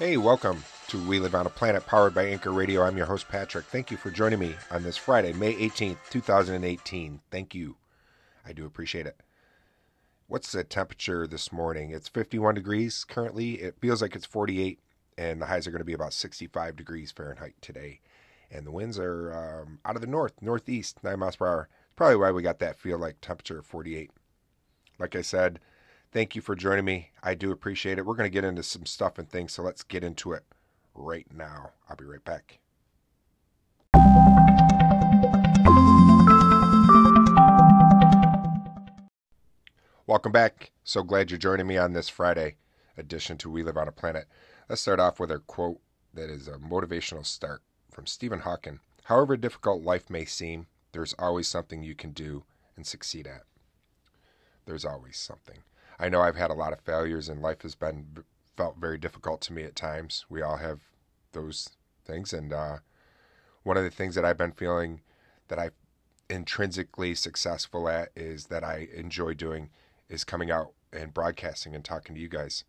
Hey, welcome to We Live on a Planet powered by Anchor Radio. I'm your host, Patrick. Thank you for joining me on this Friday, May 18th, 2018. Thank you. I do appreciate it. What's the temperature this morning? It's 51 degrees currently. It feels like it's 48, and the highs are going to be about 65 degrees Fahrenheit today. And the winds are um, out of the north, northeast, 9 miles per hour. Probably why we got that feel like temperature of 48. Like I said, Thank you for joining me. I do appreciate it. We're going to get into some stuff and things, so let's get into it right now. I'll be right back. Welcome back. So glad you're joining me on this Friday edition to We Live on a Planet. Let's start off with a quote that is a motivational start from Stephen Hawking. However difficult life may seem, there's always something you can do and succeed at. There's always something. I know I've had a lot of failures and life has been felt very difficult to me at times. We all have those things. And uh, one of the things that I've been feeling that I'm intrinsically successful at is that I enjoy doing is coming out and broadcasting and talking to you guys.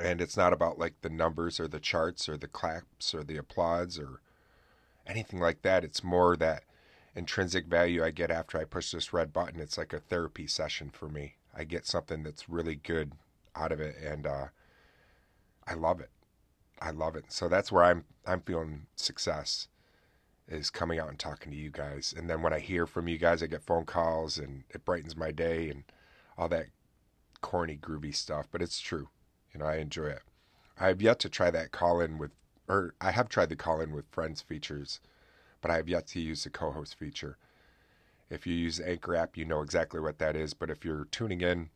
And it's not about like the numbers or the charts or the claps or the applause or anything like that. It's more that intrinsic value I get after I push this red button. It's like a therapy session for me. I get something that's really good out of it, and uh, I love it. I love it. So that's where I'm I'm feeling success is coming out and talking to you guys. And then when I hear from you guys, I get phone calls and it brightens my day and all that corny groovy stuff. But it's true. You know, I enjoy it. I have yet to try that call in with or I have tried the call in with friends features, but I have yet to use the co-host feature. If you use Anchor app, you know exactly what that is. But if you're tuning in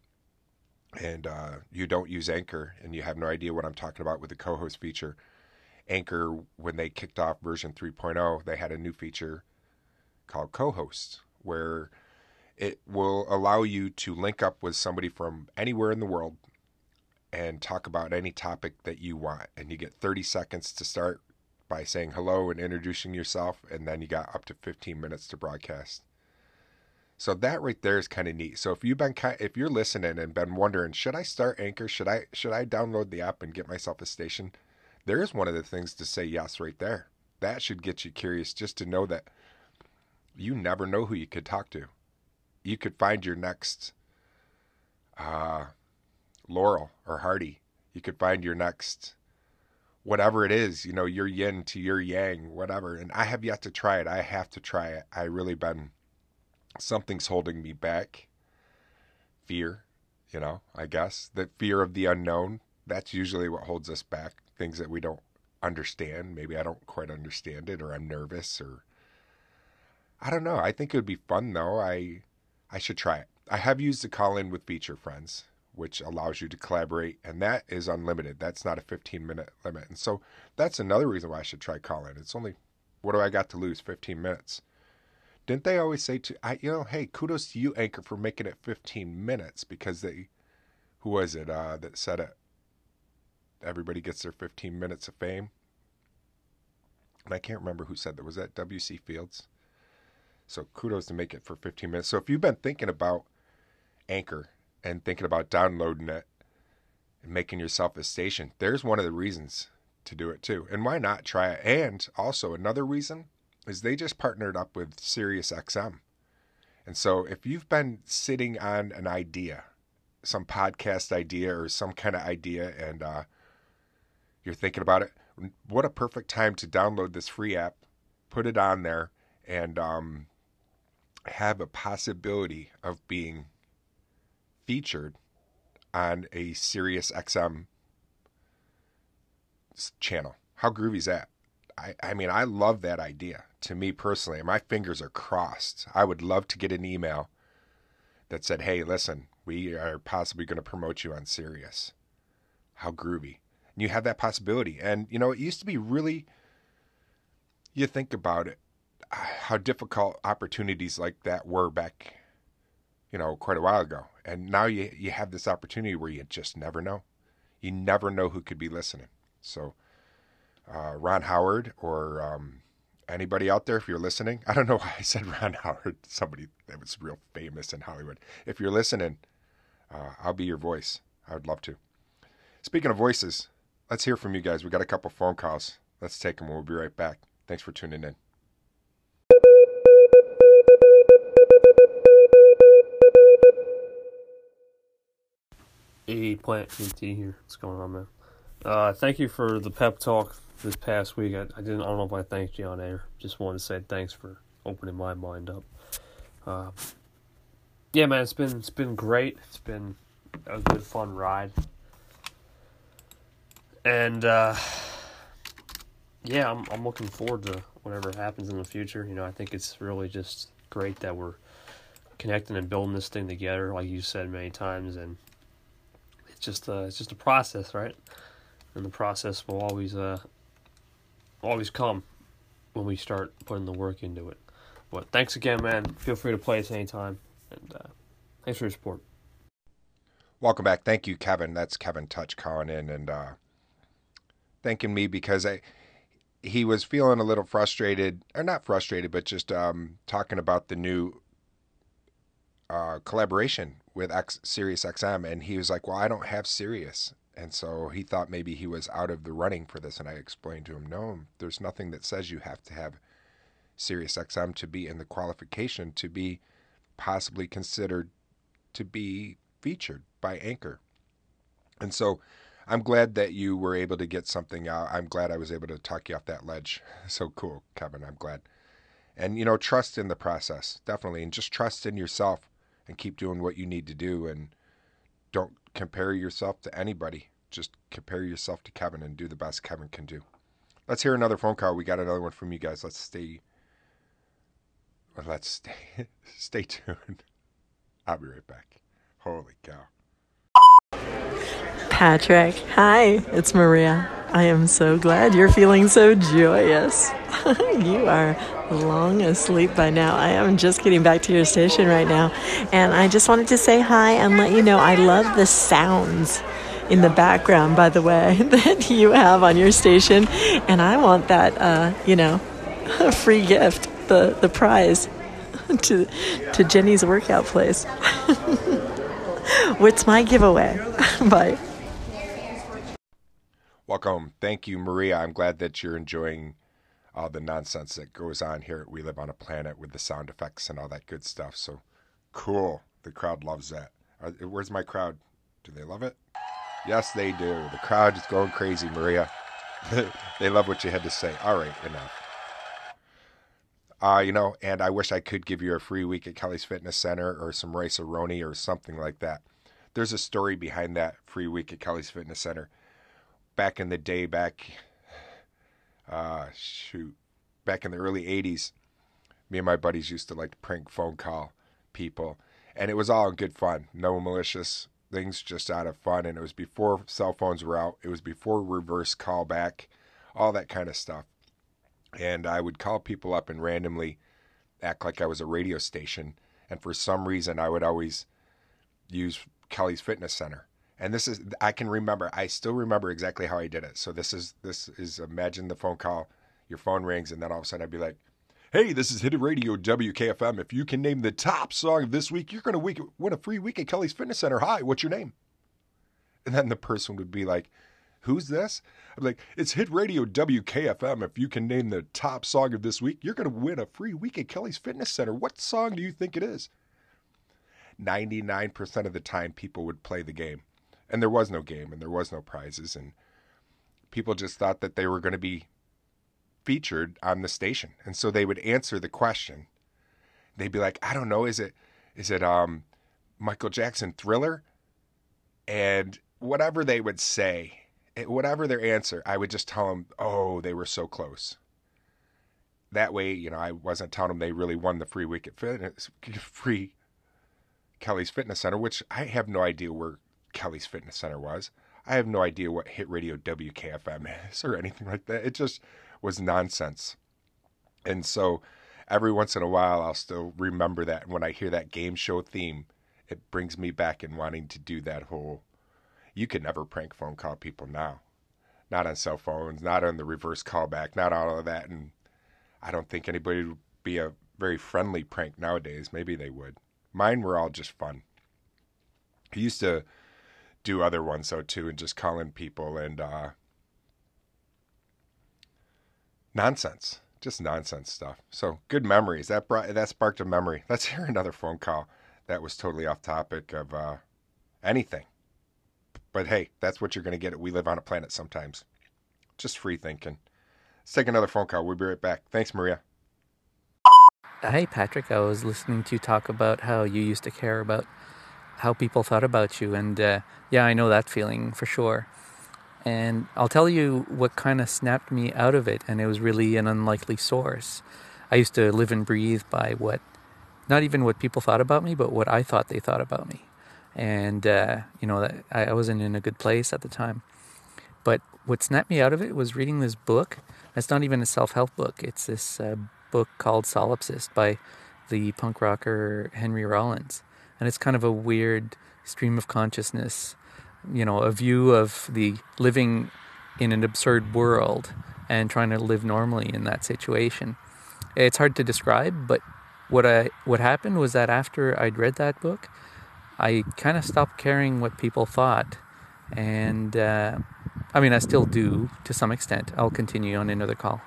and uh, you don't use Anchor and you have no idea what I'm talking about with the co host feature, Anchor, when they kicked off version 3.0, they had a new feature called co host where it will allow you to link up with somebody from anywhere in the world and talk about any topic that you want. And you get 30 seconds to start by saying hello and introducing yourself, and then you got up to 15 minutes to broadcast. So that right there is kind of neat. So if you've been if you're listening and been wondering, should I start Anchor? Should I should I download the app and get myself a station? There is one of the things to say yes right there. That should get you curious just to know that you never know who you could talk to. You could find your next uh, Laurel or Hardy. You could find your next whatever it is, you know, your yin to your yang, whatever. And I have yet to try it. I have to try it. I really been something's holding me back. Fear, you know, I guess. The fear of the unknown. That's usually what holds us back. Things that we don't understand. Maybe I don't quite understand it or I'm nervous or I don't know. I think it would be fun though. I I should try it. I have used the call in with feature friends, which allows you to collaborate, and that is unlimited. That's not a 15 minute limit. And so that's another reason why I should try call in. It's only what do I got to lose? 15 minutes. Didn't they always say to I you know, hey, kudos to you, Anchor, for making it 15 minutes because they, who was it uh, that said it? Everybody gets their 15 minutes of fame. And I can't remember who said that. Was that W.C. Fields? So kudos to make it for 15 minutes. So if you've been thinking about Anchor and thinking about downloading it and making yourself a station, there's one of the reasons to do it too. And why not try it? And also another reason is they just partnered up with SiriusXM. And so if you've been sitting on an idea, some podcast idea or some kind of idea, and uh, you're thinking about it, what a perfect time to download this free app, put it on there, and um, have a possibility of being featured on a SiriusXM channel. How groovy is that? I, I mean, I love that idea to me personally. My fingers are crossed. I would love to get an email that said, hey, listen, we are possibly going to promote you on Sirius. How groovy. And you have that possibility. And, you know, it used to be really, you think about it, how difficult opportunities like that were back, you know, quite a while ago. And now you, you have this opportunity where you just never know. You never know who could be listening. So, uh, Ron Howard or um, anybody out there, if you're listening, I don't know why I said Ron Howard, somebody that was real famous in Hollywood. If you're listening, uh, I'll be your voice. I would love to. Speaking of voices, let's hear from you guys. We got a couple phone calls. Let's take them. We'll be right back. Thanks for tuning in. A Plant PT here. What's going on, man? Uh, thank you for the pep talk this past week. I, I didn't. I don't know if I thanked you on air. Just wanted to say thanks for opening my mind up. Uh, yeah, man, it's been it's been great. It's been a good fun ride, and uh, yeah, I'm I'm looking forward to whatever happens in the future. You know, I think it's really just great that we're connecting and building this thing together, like you said many times, and it's just uh, it's just a process, right? And the process will always uh, always come when we start putting the work into it. But thanks again, man. Feel free to play us anytime, and uh, thanks for your support. Welcome back. Thank you, Kevin. That's Kevin Touch calling in and uh, thanking me because I he was feeling a little frustrated, or not frustrated, but just um, talking about the new uh, collaboration with X Sirius XM, and he was like, "Well, I don't have Sirius," and so he thought maybe he was out of the running for this. And I explained to him, "No, there's nothing that says you have to have Sirius XM to be in the qualification to be possibly considered to be featured by Anchor." And so I'm glad that you were able to get something out. I'm glad I was able to talk you off that ledge. So cool, Kevin. I'm glad. And, you know, trust in the process, definitely. And just trust in yourself and keep doing what you need to do. And don't compare yourself to anybody. Just compare yourself to Kevin and do the best Kevin can do. Let's hear another phone call. We got another one from you guys. Let's stay. Let's stay. stay tuned. I'll be right back. Holy cow. Patrick. Hi, it's Maria. I am so glad you're feeling so joyous. you are long asleep by now. I am just getting back to your station right now. And I just wanted to say hi and let you know I love the sounds in the background, by the way, that you have on your station. And I want that, uh, you know, free gift, the, the prize to, to Jenny's workout place. What's my giveaway? Bye. Welcome. Thank you, Maria. I'm glad that you're enjoying all the nonsense that goes on here We Live on a Planet with the sound effects and all that good stuff. So cool. The crowd loves that. Where's my crowd? Do they love it? Yes, they do. The crowd is going crazy, Maria. they love what you had to say. All right, enough. Uh, you know, and I wish I could give you a free week at Kelly's Fitness Center or some rice roni or something like that. There's a story behind that free week at Kelly's Fitness Center back in the day, back, uh, shoot, back in the early 80s, me and my buddies used to like to prank phone call people. And it was all good fun. No malicious things, just out of fun. And it was before cell phones were out, it was before reverse callback, all that kind of stuff. And I would call people up and randomly act like I was a radio station. And for some reason, I would always use Kelly's Fitness Center and this is I can remember I still remember exactly how I did it. So this is this is imagine the phone call, your phone rings, and then all of a sudden I'd be like, "Hey, this is Hit Radio WKFM. If you can name the top song of this week, you're going to win a free week at Kelly's Fitness Center. Hi, what's your name?" And then the person would be like, "Who's this?" I'm like, "It's Hit Radio WKFM. If you can name the top song of this week, you're going to win a free week at Kelly's Fitness Center. What song do you think it is?" 99% of the time people would play the game and there was no game and there was no prizes and people just thought that they were going to be featured on the station. And so they would answer the question. They'd be like i don't know is it is it um michael jackson thriller? And whatever they would say eh, whatever their answer i would just tell them oh they were so close. That way you know i wasn't telling them they really won the free week at fitness free kelly's fitness center which i have no idea where Kelly's Fitness Center was. I have no idea what Hit Radio WKFM is or anything like that. It just was nonsense. And so every once in a while, I'll still remember that. And when I hear that game show theme, it brings me back in wanting to do that whole. You can never prank phone call people now. Not on cell phones, not on the reverse callback, not all of that. And I don't think anybody would be a very friendly prank nowadays. Maybe they would. Mine were all just fun. I used to do other ones though too, and just call in people and uh, nonsense, just nonsense stuff. So good memories. That brought that sparked a memory. Let's hear another phone call that was totally off topic of uh, anything. But hey, that's what you're going to get. We live on a planet sometimes. Just free thinking. Let's take another phone call. We'll be right back. Thanks, Maria. Hey, Patrick. I was listening to you talk about how you used to care about how people thought about you. And uh, yeah, I know that feeling for sure. And I'll tell you what kind of snapped me out of it. And it was really an unlikely source. I used to live and breathe by what, not even what people thought about me, but what I thought they thought about me. And, uh, you know, I wasn't in a good place at the time. But what snapped me out of it was reading this book. It's not even a self help book, it's this uh, book called Solipsist by the punk rocker Henry Rollins. And it's kind of a weird stream of consciousness, you know, a view of the living in an absurd world and trying to live normally in that situation. It's hard to describe, but what I what happened was that after I'd read that book, I kind of stopped caring what people thought, and uh, I mean I still do to some extent. I'll continue on another call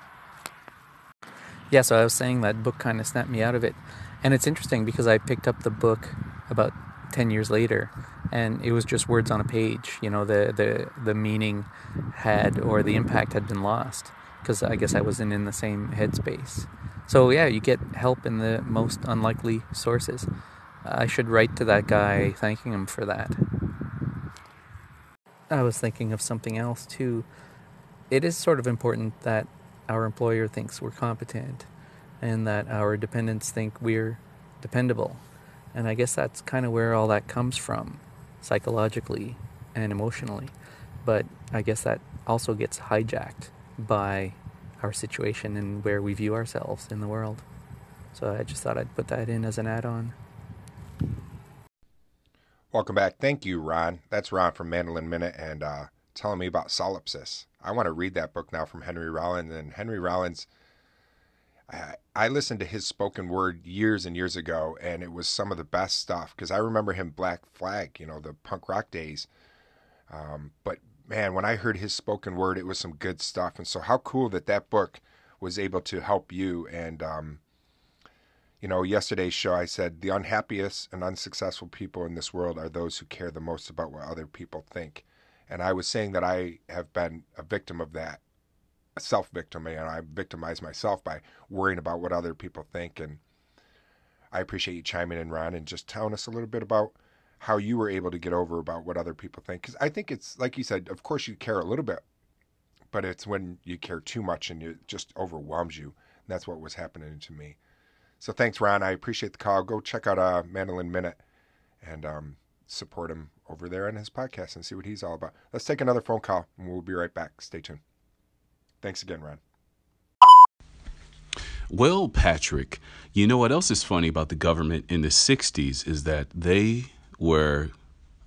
yeah, so I was saying that book kind of snapped me out of it. And it's interesting because I picked up the book about 10 years later and it was just words on a page. You know, the, the, the meaning had or the impact had been lost because I guess I wasn't in the same headspace. So, yeah, you get help in the most unlikely sources. I should write to that guy thanking him for that. I was thinking of something else too. It is sort of important that our employer thinks we're competent and that our dependents think we're dependable. And I guess that's kind of where all that comes from, psychologically and emotionally. But I guess that also gets hijacked by our situation and where we view ourselves in the world. So I just thought I'd put that in as an add on. Welcome back. Thank you, Ron. That's Ron from Mandolin Minute and uh, telling me about solipsis. I want to read that book now from Henry Rollins. And Henry Rollins, I, listened to his spoken word years and years ago, and it was some of the best stuff because I remember him Black Flag, you know, the punk rock days. Um, but man, when I heard his spoken word, it was some good stuff. And so, how cool that that book was able to help you. And, um, you know, yesterday's show, I said the unhappiest and unsuccessful people in this world are those who care the most about what other people think. And I was saying that I have been a victim of that, self victim, and I victimize myself by worrying about what other people think. And I appreciate you chiming in, Ron, and just telling us a little bit about how you were able to get over about what other people think. Because I think it's like you said, of course you care a little bit, but it's when you care too much and it just overwhelms you. And that's what was happening to me. So thanks, Ron. I appreciate the call. Go check out uh, Mandolin Minute and um, support him over there on his podcast and see what he's all about. Let's take another phone call and we'll be right back. Stay tuned. Thanks again, Ron. Well, Patrick, you know what else is funny about the government in the 60s is that they were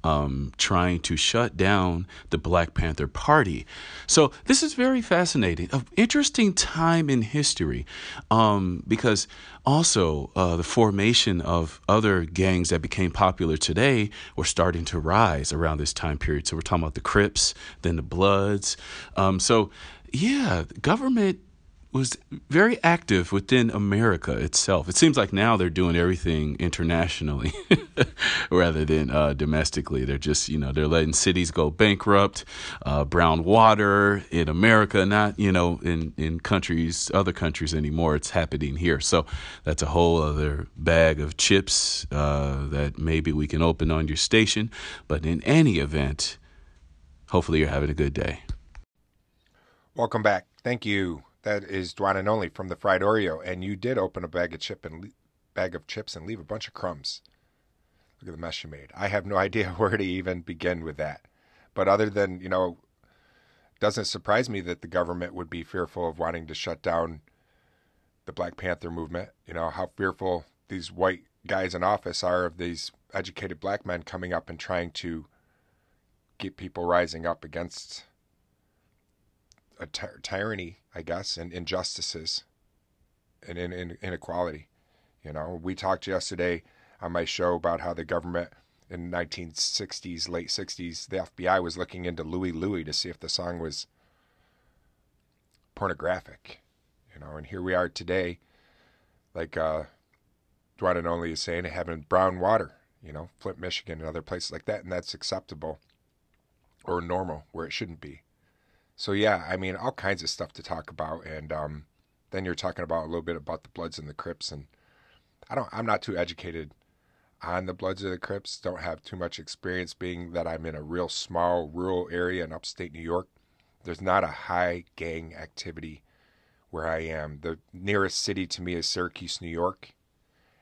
um, trying to shut down the Black Panther Party. So this is very fascinating, an interesting time in history, um, because also uh, the formation of other gangs that became popular today were starting to rise around this time period. So we're talking about the Crips, then the Bloods. Um, so yeah, government was very active within America itself. It seems like now they're doing everything internationally rather than uh, domestically. They're just, you know, they're letting cities go bankrupt, uh, brown water in America, not, you know, in, in countries, other countries anymore. It's happening here. So that's a whole other bag of chips uh, that maybe we can open on your station. But in any event, hopefully you're having a good day. Welcome back. Thank you. That is Dwan and Only from the Fried Oreo, and you did open a bag of chip and bag of chips and leave a bunch of crumbs. Look at the mess you made. I have no idea where to even begin with that. But other than you know, doesn't surprise me that the government would be fearful of wanting to shut down the Black Panther movement. You know how fearful these white guys in office are of these educated black men coming up and trying to get people rising up against ty- tyranny, I guess, and injustices and in, in, inequality. You know, we talked yesterday on my show about how the government in 1960s, late 60s, the FBI was looking into Louie Louie to see if the song was pornographic. You know, and here we are today, like uh, Dwan and Only is saying, having brown water. You know, Flint, Michigan, and other places like that, and that's acceptable or normal where it shouldn't be. So yeah, I mean, all kinds of stuff to talk about, and um, then you're talking about a little bit about the Bloods and the Crips, and I don't, I'm not too educated on the Bloods or the Crips. Don't have too much experience, being that I'm in a real small rural area in upstate New York. There's not a high gang activity where I am. The nearest city to me is Syracuse, New York,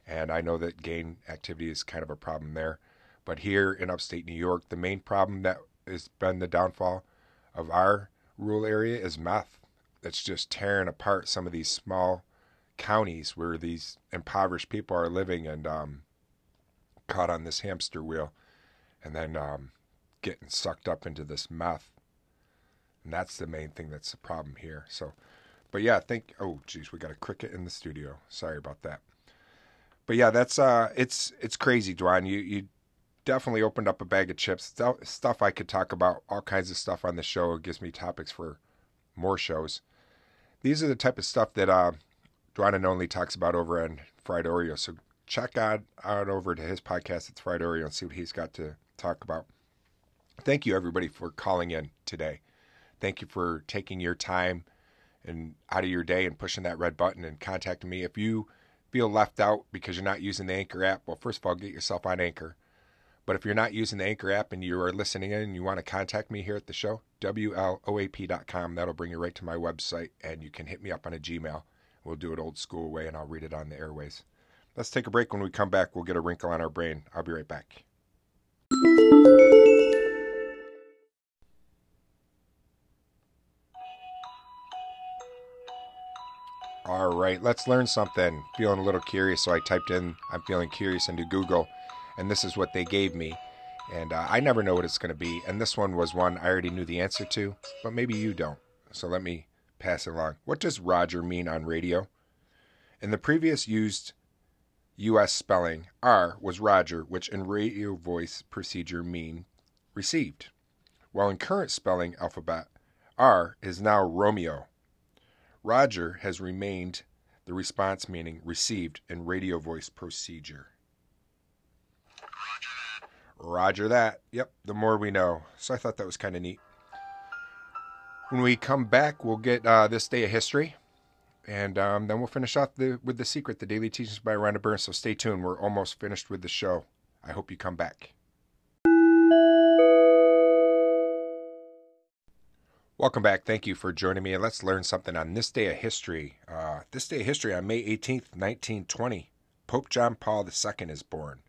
and I know that gang activity is kind of a problem there. But here in upstate New York, the main problem that has been the downfall of our rural area is meth. That's just tearing apart some of these small counties where these impoverished people are living and um, caught on this hamster wheel and then um, getting sucked up into this meth. And that's the main thing that's the problem here. So, but yeah, I think, oh, geez, we got a cricket in the studio. Sorry about that. But yeah, that's, uh, it's, it's crazy, Dwan. You, you definitely opened up a bag of chips. Stuff I could talk about, all kinds of stuff on the show. It gives me topics for more shows. These are the type of stuff that uh, Dwan and Only talks about over on Fried Oreo. So check out, out over to his podcast. It's Fried Oreo and see what he's got to talk about. Thank you, everybody, for calling in today. Thank you for taking your time and out of your day and pushing that red button and contacting me. If you feel left out because you're not using the Anchor app, well, first of all, get yourself on Anchor. But if you're not using the Anchor app and you are listening in and you want to contact me here at the show, WLOAP.com. That'll bring you right to my website and you can hit me up on a Gmail. We'll do it old school way and I'll read it on the airways. Let's take a break. When we come back, we'll get a wrinkle on our brain. I'll be right back. All right, let's learn something. Feeling a little curious, so I typed in I'm feeling curious into Google and this is what they gave me. And uh, I never know what it's going to be. And this one was one I already knew the answer to, but maybe you don't. So let me pass it along. What does Roger mean on radio? In the previous used U.S. spelling, R was Roger, which in radio voice procedure mean received. While in current spelling alphabet, R is now Romeo. Roger has remained the response meaning received in radio voice procedure. Roger that. Yep, the more we know. So I thought that was kind of neat. When we come back, we'll get uh, this day of history, and um, then we'll finish off the, with the secret, the daily teachings by Rhonda Burns. So stay tuned. We're almost finished with the show. I hope you come back. Welcome back. Thank you for joining me. And let's learn something on this day of history. Uh, this day of history on May 18th, 1920, Pope John Paul II is born.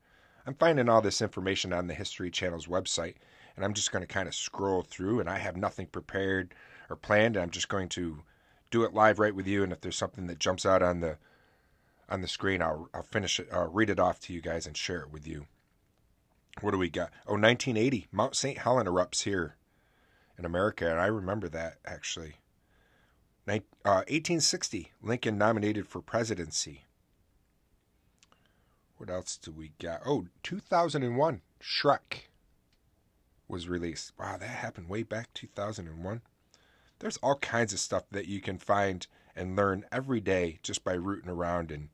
I'm finding all this information on the History Channel's website, and I'm just going to kind of scroll through, and I have nothing prepared or planned. and I'm just going to do it live right with you, and if there's something that jumps out on the on the screen, I'll I'll finish it, I'll read it off to you guys and share it with you. What do we got? Oh, 1980, Mount St. Helens erupts here in America, and I remember that actually. Uh, 1860, Lincoln nominated for presidency. What else do we got? Oh, 2001, Shrek was released. Wow, that happened way back 2001. There's all kinds of stuff that you can find and learn every day just by rooting around and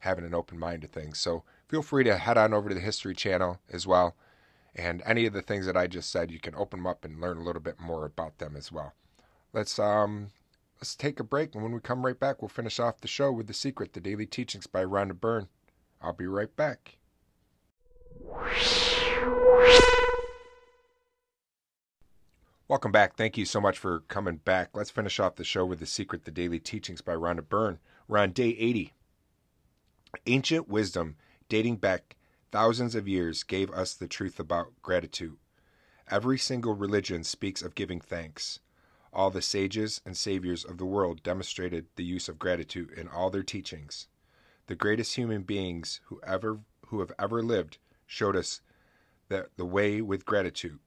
having an open mind to things. So feel free to head on over to the History Channel as well. And any of the things that I just said, you can open them up and learn a little bit more about them as well. Let's um let's take a break, and when we come right back, we'll finish off the show with the secret, the daily teachings by Rhonda Byrne. I'll be right back. Welcome back. Thank you so much for coming back. Let's finish off the show with The Secret, The Daily Teachings by Rhonda Byrne. We're on day 80. Ancient wisdom dating back thousands of years gave us the truth about gratitude. Every single religion speaks of giving thanks. All the sages and saviors of the world demonstrated the use of gratitude in all their teachings the greatest human beings who ever who have ever lived showed us that the way with gratitude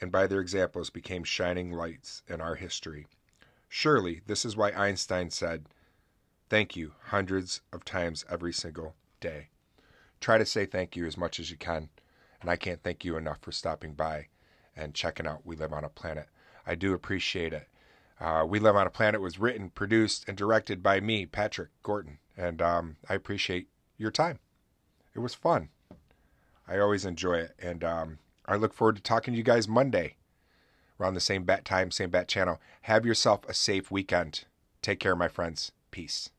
and by their examples became shining lights in our history. Surely this is why Einstein said, Thank you hundreds of times every single day. Try to say thank you as much as you can, and I can't thank you enough for stopping by and checking out We Live on a Planet. I do appreciate it. Uh, we Live on a Planet was written, produced, and directed by me, Patrick Gordon. And um, I appreciate your time. It was fun. I always enjoy it. And um, I look forward to talking to you guys Monday around the same bat time, same bat channel. Have yourself a safe weekend. Take care, my friends. Peace.